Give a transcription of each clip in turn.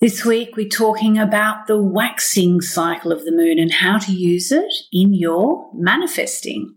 This week, we're talking about the waxing cycle of the moon and how to use it in your manifesting.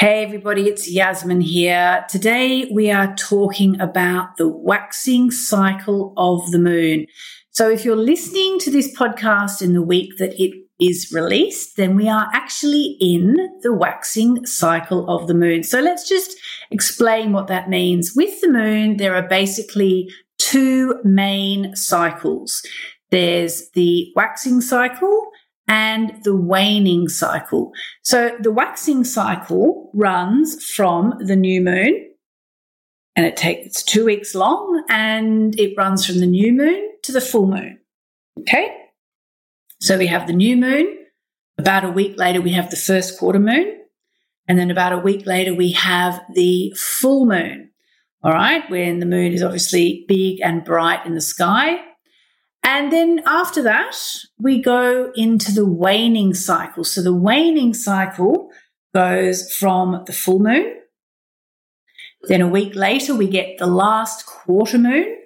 Hey everybody, it's Yasmin here. Today we are talking about the waxing cycle of the moon. So if you're listening to this podcast in the week that it is released, then we are actually in the waxing cycle of the moon. So let's just explain what that means. With the moon, there are basically two main cycles. There's the waxing cycle and the waning cycle. So the waxing cycle runs from the new moon and it takes two weeks long and it runs from the new moon to the full moon. Okay. So we have the new moon. About a week later, we have the first quarter moon. And then about a week later, we have the full moon. All right. When the moon is obviously big and bright in the sky. And then after that, we go into the waning cycle. So the waning cycle goes from the full moon. Then a week later, we get the last quarter moon.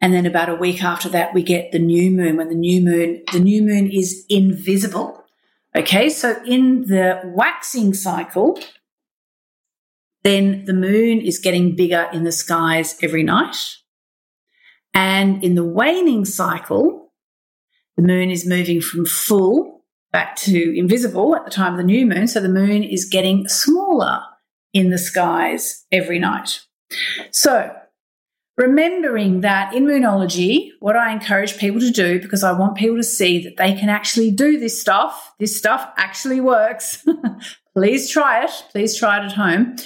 And then about a week after that, we get the new moon when the new moon, the new moon is invisible. Okay. So in the waxing cycle, then the moon is getting bigger in the skies every night. And in the waning cycle, the moon is moving from full back to invisible at the time of the new moon. So the moon is getting smaller in the skies every night. So remembering that in moonology, what I encourage people to do, because I want people to see that they can actually do this stuff, this stuff actually works. Please try it. Please try it at home.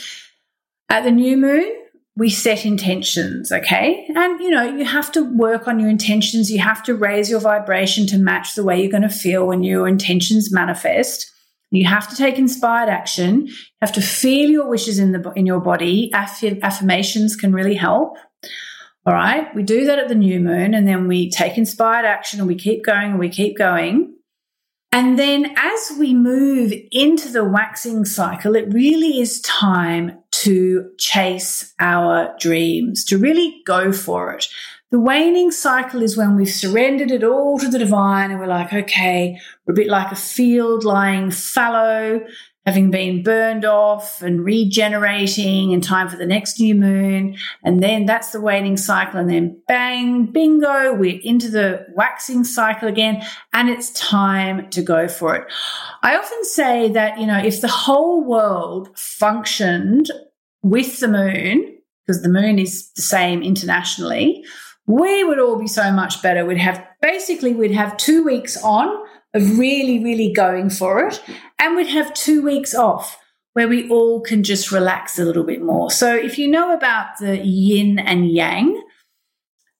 At the new moon, we set intentions, okay? And you know, you have to work on your intentions. You have to raise your vibration to match the way you're going to feel when your intentions manifest. You have to take inspired action. You have to feel your wishes in the in your body. Aff- affirmations can really help. All right, we do that at the new moon, and then we take inspired action, and we keep going, and we keep going. And then as we move into the waxing cycle, it really is time to chase our dreams, to really go for it. The waning cycle is when we've surrendered it all to the divine and we're like, okay, we're a bit like a field lying fallow having been burned off and regenerating in time for the next new moon. And then that's the waning cycle. And then bang, bingo, we're into the waxing cycle again. And it's time to go for it. I often say that, you know, if the whole world functioned with the moon, because the moon is the same internationally, we would all be so much better. We'd have basically, we'd have two weeks on of really, really going for it. And we'd have two weeks off where we all can just relax a little bit more. So if you know about the yin and yang,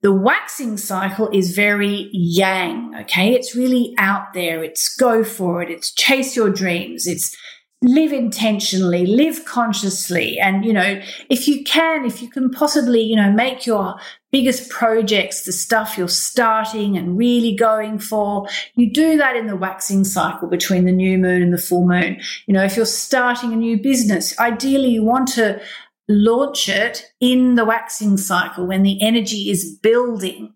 the waxing cycle is very yang, okay? It's really out there. It's go for it. It's chase your dreams. It's live intentionally, live consciously. And, you know, if you can, if you can possibly, you know, make your biggest projects, the stuff you're starting and really going for, you do that in the waxing cycle between the new moon and the full moon. You know, if you're starting a new business, ideally you want to launch it in the waxing cycle when the energy is building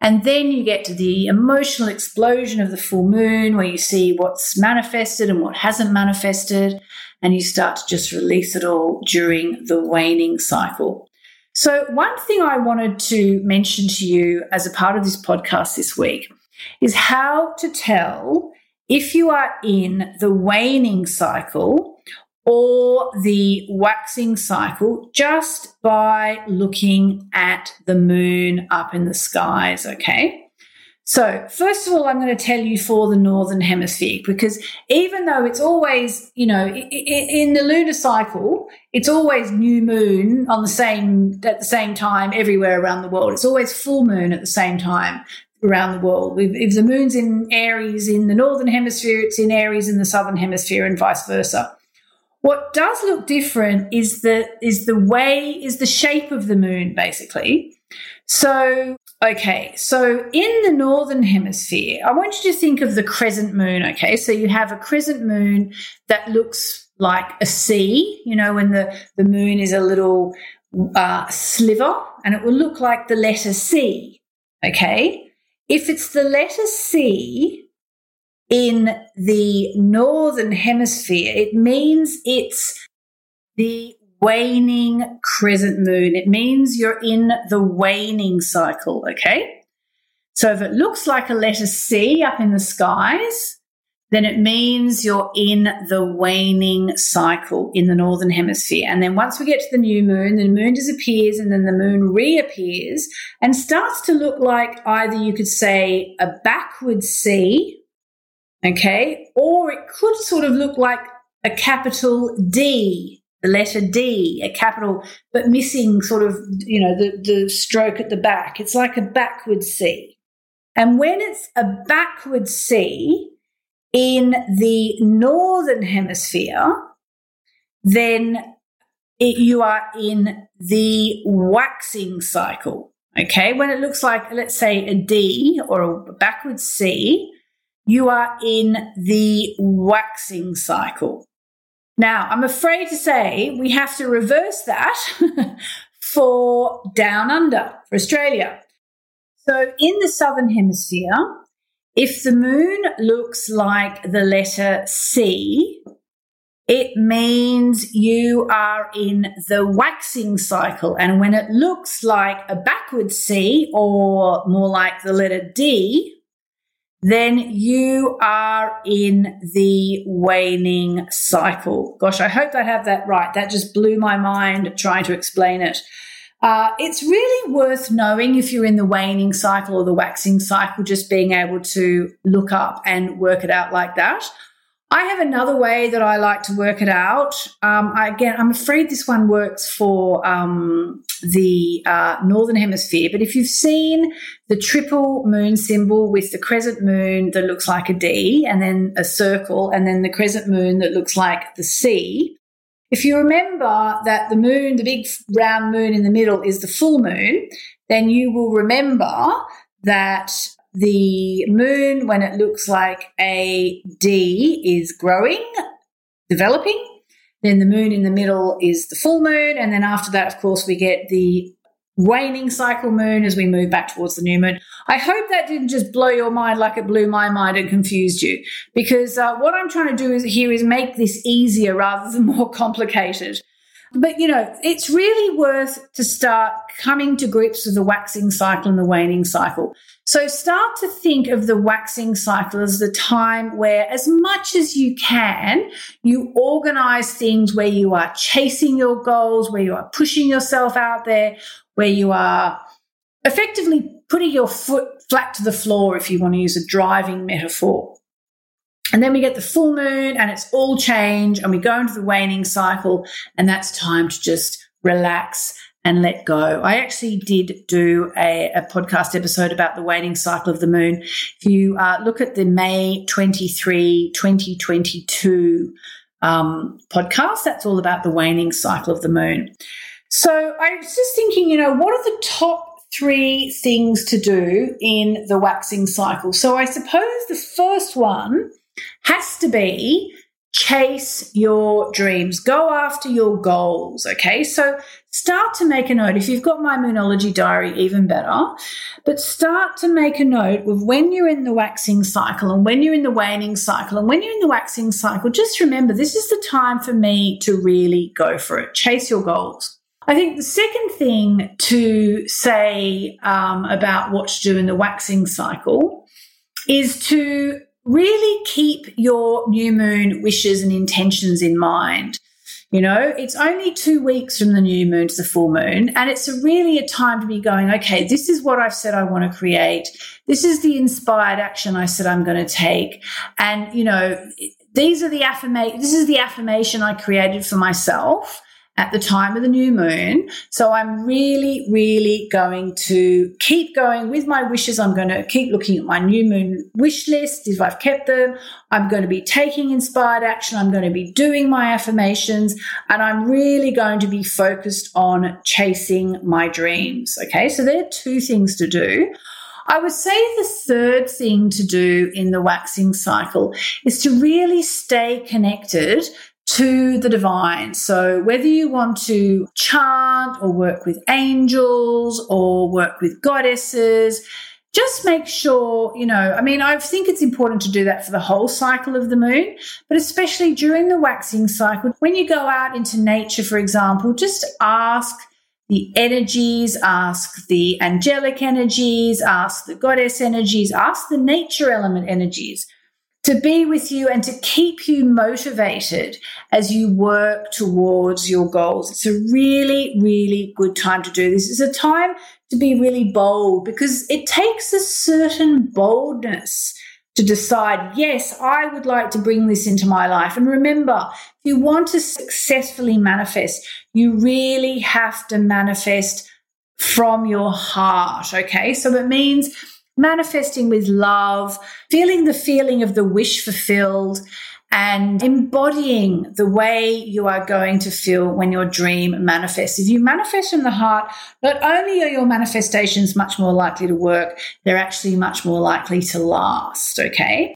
and then you get to the emotional explosion of the full moon where you see what's manifested and what hasn't manifested. And you start to just release it all during the waning cycle. So, one thing I wanted to mention to you as a part of this podcast this week is how to tell if you are in the waning cycle or the waxing cycle just by looking at the moon up in the skies, okay? So, first of all, I'm going to tell you for the Northern Hemisphere, because even though it's always, you know, in the lunar cycle, it's always new moon on the same, at the same time everywhere around the world. It's always full moon at the same time around the world. If, if the moon's in Aries in the northern hemisphere, it's in Aries in the southern hemisphere, and vice versa. What does look different is the is the way is the shape of the moon, basically. So, okay, so in the northern hemisphere, I want you to think of the crescent moon. Okay, so you have a crescent moon that looks like a C. You know, when the the moon is a little uh, sliver, and it will look like the letter C. Okay, if it's the letter C in the northern hemisphere, it means it's the waning crescent moon. It means you're in the waning cycle, okay? So if it looks like a letter C up in the skies, then it means you're in the waning cycle in the northern hemisphere. And then once we get to the new moon, the moon disappears and then the moon reappears and starts to look like either you could say a backward C, okay, or it could sort of look like a capital D, the letter D, a capital, but missing sort of, you know, the, the stroke at the back. It's like a backward C. And when it's a backward C, in the northern hemisphere, then it, you are in the waxing cycle. Okay, when it looks like, let's say, a D or a backward C, you are in the waxing cycle. Now, I'm afraid to say we have to reverse that for down under, for Australia. So, in the southern hemisphere, if the moon looks like the letter C, it means you are in the waxing cycle. And when it looks like a backward C or more like the letter D, then you are in the waning cycle. Gosh, I hope I have that right. That just blew my mind trying to explain it. Uh, it's really worth knowing if you're in the waning cycle or the waxing cycle, just being able to look up and work it out like that. I have another way that I like to work it out. Um, I, again, I'm afraid this one works for um, the uh, northern hemisphere, but if you've seen the triple moon symbol with the crescent moon that looks like a D, and then a circle, and then the crescent moon that looks like the C, if you remember that the moon, the big round moon in the middle, is the full moon, then you will remember that the moon, when it looks like a D, is growing, developing. Then the moon in the middle is the full moon. And then after that, of course, we get the waning cycle moon as we move back towards the new moon. I hope that didn't just blow your mind like it blew my mind and confused you, because uh, what I'm trying to do is, here is make this easier rather than more complicated. But you know, it's really worth to start coming to grips with the waxing cycle and the waning cycle. So start to think of the waxing cycle as the time where, as much as you can, you organize things where you are chasing your goals, where you are pushing yourself out there, where you are effectively putting your foot flat to the floor, if you want to use a driving metaphor. And then we get the full moon and it's all change and we go into the waning cycle and that's time to just relax and let go. I actually did do a, a podcast episode about the waning cycle of the moon. If you uh, look at the May 23, 2022 um, podcast, that's all about the waning cycle of the moon. So I was just thinking, you know, what are the top three things to do in the waxing cycle? So I suppose the first one has to be chase your dreams, go after your goals. Okay, so start to make a note. If you've got my Moonology diary, even better, but start to make a note of when you're in the waxing cycle and when you're in the waning cycle. And when you're in the waxing cycle, just remember this is the time for me to really go for it, chase your goals. I think the second thing to say um, about what to do in the waxing cycle is to really keep your new moon wishes and intentions in mind. You know, it's only two weeks from the new moon to the full moon, and it's a really a time to be going, okay, this is what I've said I want to create. This is the inspired action I said I'm going to take. And, you know, these are the affirmation, this is the affirmation I created for myself at the time of the new moon. So I'm really, really going to keep going with my wishes. I'm going to keep looking at my new moon wish list if I've kept them. I'm going to be taking inspired action. I'm going to be doing my affirmations and I'm really going to be focused on chasing my dreams. Okay. So there are two things to do. I would say the third thing to do in the waxing cycle is to really stay connected to the divine. So whether you want to chant or work with angels or work with goddesses, just make sure, you know, I mean, I think it's important to do that for the whole cycle of the moon, but especially during the waxing cycle. When you go out into nature, for example, just ask the energies, ask the angelic energies, ask the goddess energies, ask the nature element energies to be with you and to keep you motivated as you work towards your goals. It's a really, really good time to do this. It's a time to be really bold because it takes a certain boldness to decide, yes, I would like to bring this into my life. And remember, if you want to successfully manifest, you really have to manifest from your heart. Okay. So it means manifesting with love, feeling the feeling of the wish fulfilled, and embodying the way you are going to feel when your dream manifests. If you manifest from the heart, not only are your manifestations much more likely to work, they're actually much more likely to last, okay?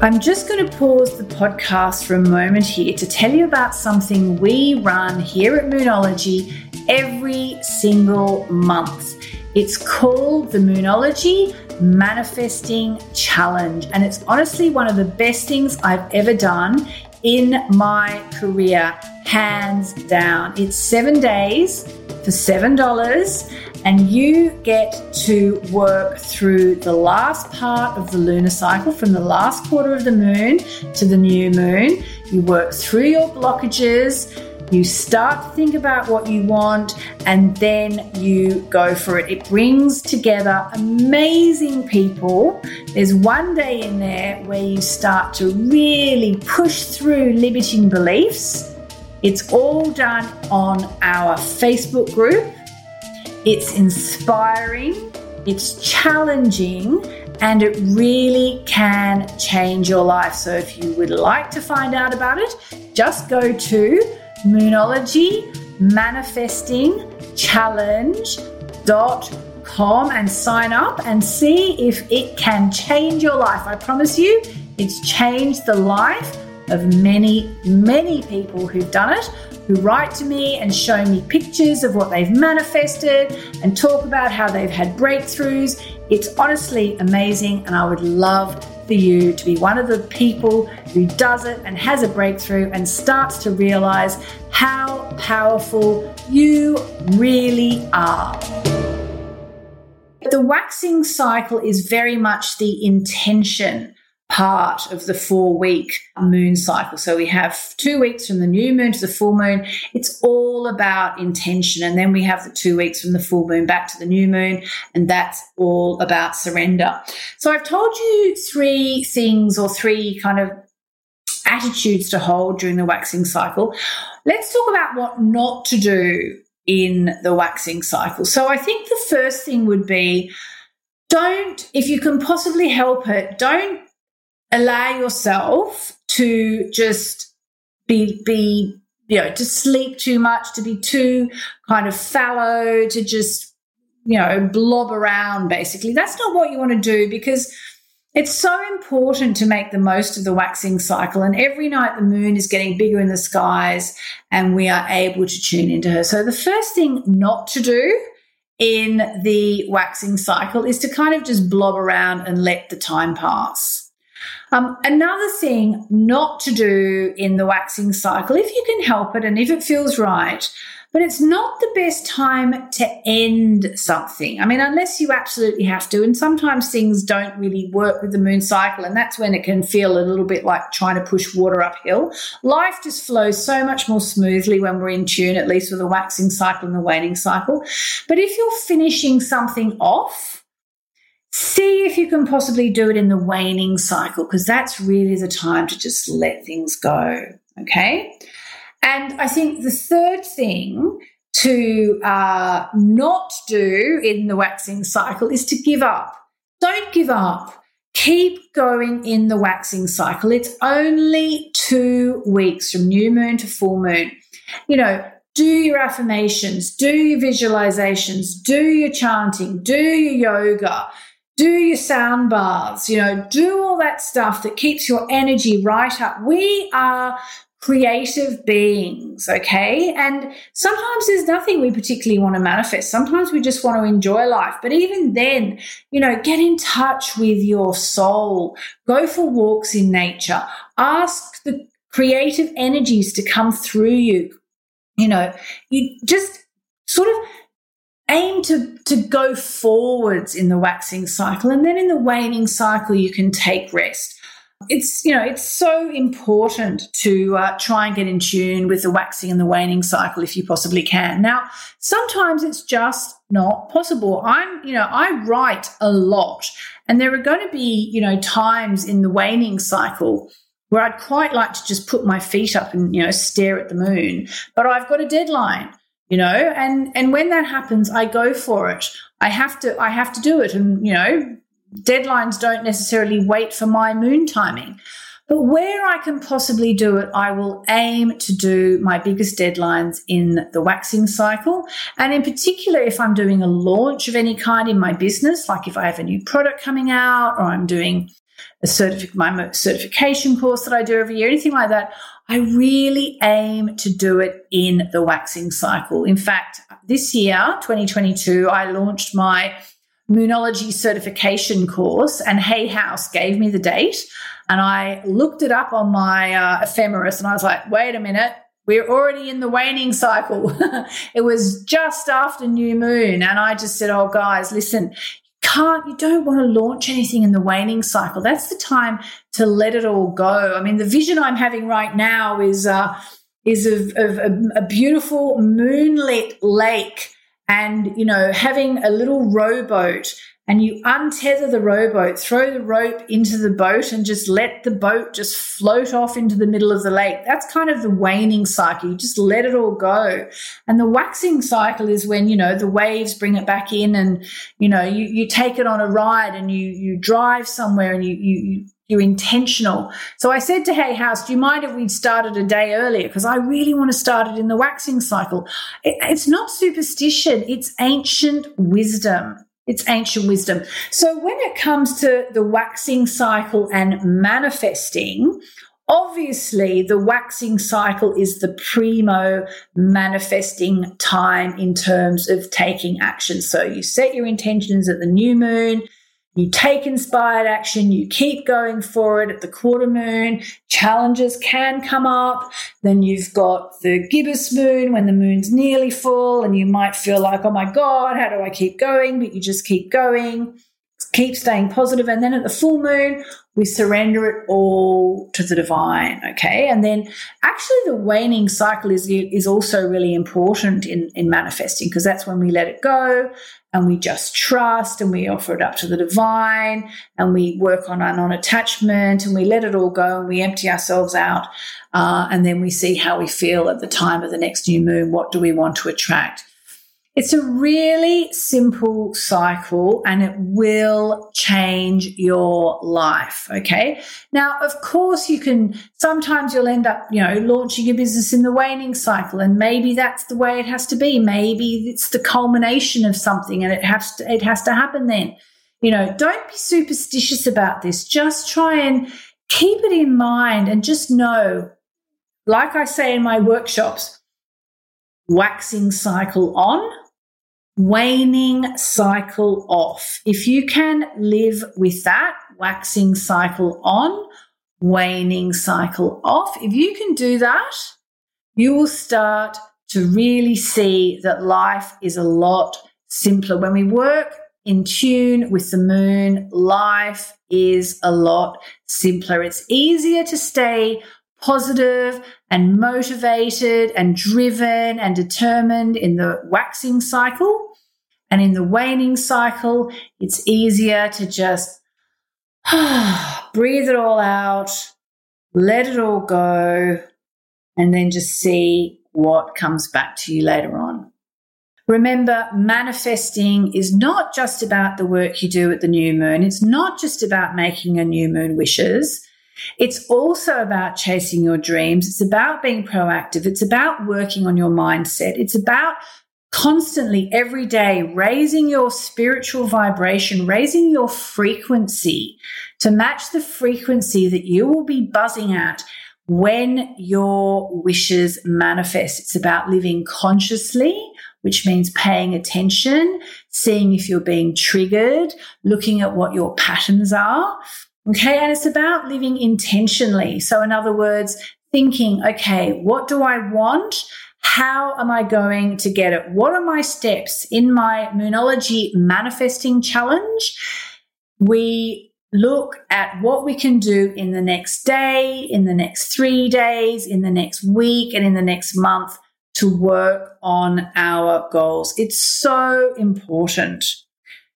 I'm just going to pause the podcast for a moment here to tell you about something we run here at Moonology every single month. It's called the Moonology Manifesting Challenge, and it's honestly one of the best things I've ever done in my career, hands down. It's seven days for $7, and you get to work through the last part of the lunar cycle from the last quarter of the moon to the new moon. You work through your blockages you start to think about what you want and then you go for it. It brings together amazing people. There's one day in there where you start to really push through limiting beliefs. It's all done on our Facebook group. It's inspiring, it's challenging, and it really can change your life. So if you would like to find out about it, just go to Moonology Manifesting Challenge.com and sign up and see if it can change your life. I promise you, it's changed the life of many, many people who've done it, who write to me and show me pictures of what they've manifested and talk about how they've had breakthroughs. It's honestly amazing, and I would love for you to be one of the people who does it and has a breakthrough and starts to realize how powerful you really are. The waxing cycle is very much the intention part of the four week moon cycle. So we have two weeks from the new moon to the full moon. It's all about intention. And then we have the two weeks from the full moon back to the new moon. And that's all about surrender. So I've told you three things or three kind of attitudes to hold during the waxing cycle. Let's talk about what not to do in the waxing cycle. So I think the first thing would be don't, if you can possibly help it, don't allow yourself to just be be you know to sleep too much to be too kind of fallow to just you know blob around basically. That's not what you want to do because it's so important to make the most of the waxing cycle. And every night the moon is getting bigger in the skies and we are able to tune into her. So the first thing not to do in the waxing cycle is to kind of just blob around and let the time pass um, another thing not to do in the waxing cycle, if you can help it and if it feels right, but it's not the best time to end something. I mean, unless you absolutely have to. And sometimes things don't really work with the moon cycle, and that's when it can feel a little bit like trying to push water uphill. Life just flows so much more smoothly when we're in tune, at least with the waxing cycle and the waning cycle. But if you're finishing something off, See if you can possibly do it in the waning cycle because that's really the time to just let things go. Okay. And I think the third thing to uh, not do in the waxing cycle is to give up. Don't give up. Keep going in the waxing cycle. It's only two weeks from new moon to full moon. You know, do your affirmations, do your visualizations, do your chanting, do your yoga, do your sound baths, you know, do all that stuff that keeps your energy right up. We are creative beings, okay? And sometimes there's nothing we particularly want to manifest. Sometimes we just want to enjoy life. But even then, you know, get in touch with your soul, go for walks in nature, ask the creative energies to come through you. You know, you just sort of aim to, to go forwards in the waxing cycle. And then in the waning cycle, you can take rest. It's you know it's so important to uh, try and get in tune with the waxing and the waning cycle if you possibly can. Now sometimes it's just not possible. I'm you know i write a lot and there are going to be you know times in the waning cycle where i'd quite like to just put my feet up and you know stare at the moon but i've got a deadline you know and and when that happens i go for it i have to i have to do it and you know deadlines don't necessarily wait for my moon timing. But where I can possibly do it, I will aim to do my biggest deadlines in the waxing cycle. And in particular, if I'm doing a launch of any kind in my business, like if I have a new product coming out or I'm doing a certific- my certification course that I do every year, anything like that, I really aim to do it in the waxing cycle. In fact, this year, 2022, I launched my Moonology certification course, and Hay House gave me the date. And I looked it up on my uh, ephemeris and I was like, wait a minute, we're already in the waning cycle. it was just after new moon. And I just said, oh, guys, listen, can't, you don't want to launch anything in the waning cycle. That's the time to let it all go. I mean, the vision I'm having right now is, uh, is of, of a, a beautiful moonlit lake and you know having a little rowboat and you untether the rowboat, throw the rope into the boat, and just let the boat just float off into the middle of the lake. That's kind of the waning cycle. You just let it all go. And the waxing cycle is when, you know, the waves bring it back in and, you know, you, you take it on a ride and you, you drive somewhere and you, you, you're intentional. So I said to Hay House, do you mind if we started a day earlier? Because I really want to start it in the waxing cycle. It, it's not superstition, it's ancient wisdom. It's ancient wisdom. So when it comes to the waxing cycle and manifesting, Obviously, the waxing cycle is the primo manifesting time in terms of taking action. So you set your intentions at the new moon, you take inspired action, you keep going for it at the quarter moon. Challenges can come up. Then you've got the gibbous moon when the moon's nearly full, and you might feel like, oh my God, how do I keep going? But you just keep going, keep staying positive. And then at the full moon, we surrender it all to the divine. Okay. And then actually the waning cycle is, is also really important in, in manifesting because that's when we let it go and we just trust and we offer it up to the divine and we work on our non attachment and we let it all go and we empty ourselves out. Uh, and then we see how we feel at the time of the next new moon. What do we want to attract? It's a really simple cycle and it will change your life. Okay. Now, of course, you can, sometimes you'll end up, you know, launching your business in the waning cycle and maybe that's the way it has to be. Maybe it's the culmination of something and it has to, it has to happen then. You know, don't be superstitious about this. Just try and keep it in mind and just know, like I say in my workshops, waxing cycle on waning cycle off. If you can live with that, waxing cycle on, waning cycle off, if you can do that, you will start to really see that life is a lot simpler. When we work in tune with the moon, life is a lot simpler. It's easier to stay positive and motivated and driven and determined in the waxing cycle and in the waning cycle, it's easier to just breathe it all out, let it all go, and then just see what comes back to you later on. Remember, manifesting is not just about the work you do at the new moon. It's not just about making a new moon wishes. It's also about chasing your dreams. It's about being proactive. It's about working on your mindset. It's about constantly every day raising your spiritual vibration, raising your frequency to match the frequency that you will be buzzing at when your wishes manifest. It's about living consciously which means paying attention, seeing if you're being triggered, looking at what your patterns are. Okay. And it's about living intentionally. So, in other words, thinking, okay, what do I want? How am I going to get it? What are my steps in my Moonology manifesting challenge? We look at what we can do in the next day, in the next three days, in the next week, and in the next month to work on our goals. It's so important.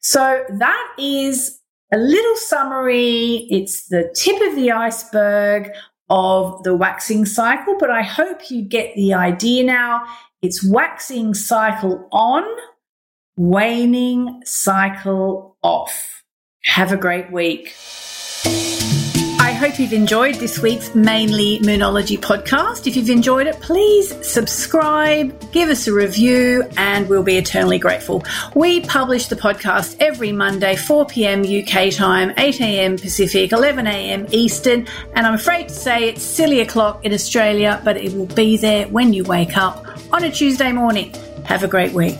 So that is a little summary. It's the tip of the iceberg of the waxing cycle, but I hope you get the idea now. It's waxing cycle on, waning cycle off. Have a great week hope you've enjoyed this week's Mainly Moonology podcast. If you've enjoyed it, please subscribe, give us a review, and we'll be eternally grateful. We publish the podcast every Monday, 4 p.m. UK time, 8 a.m. Pacific, 11 a.m. Eastern, and I'm afraid to say it's silly o'clock in Australia, but it will be there when you wake up on a Tuesday morning. Have a great week.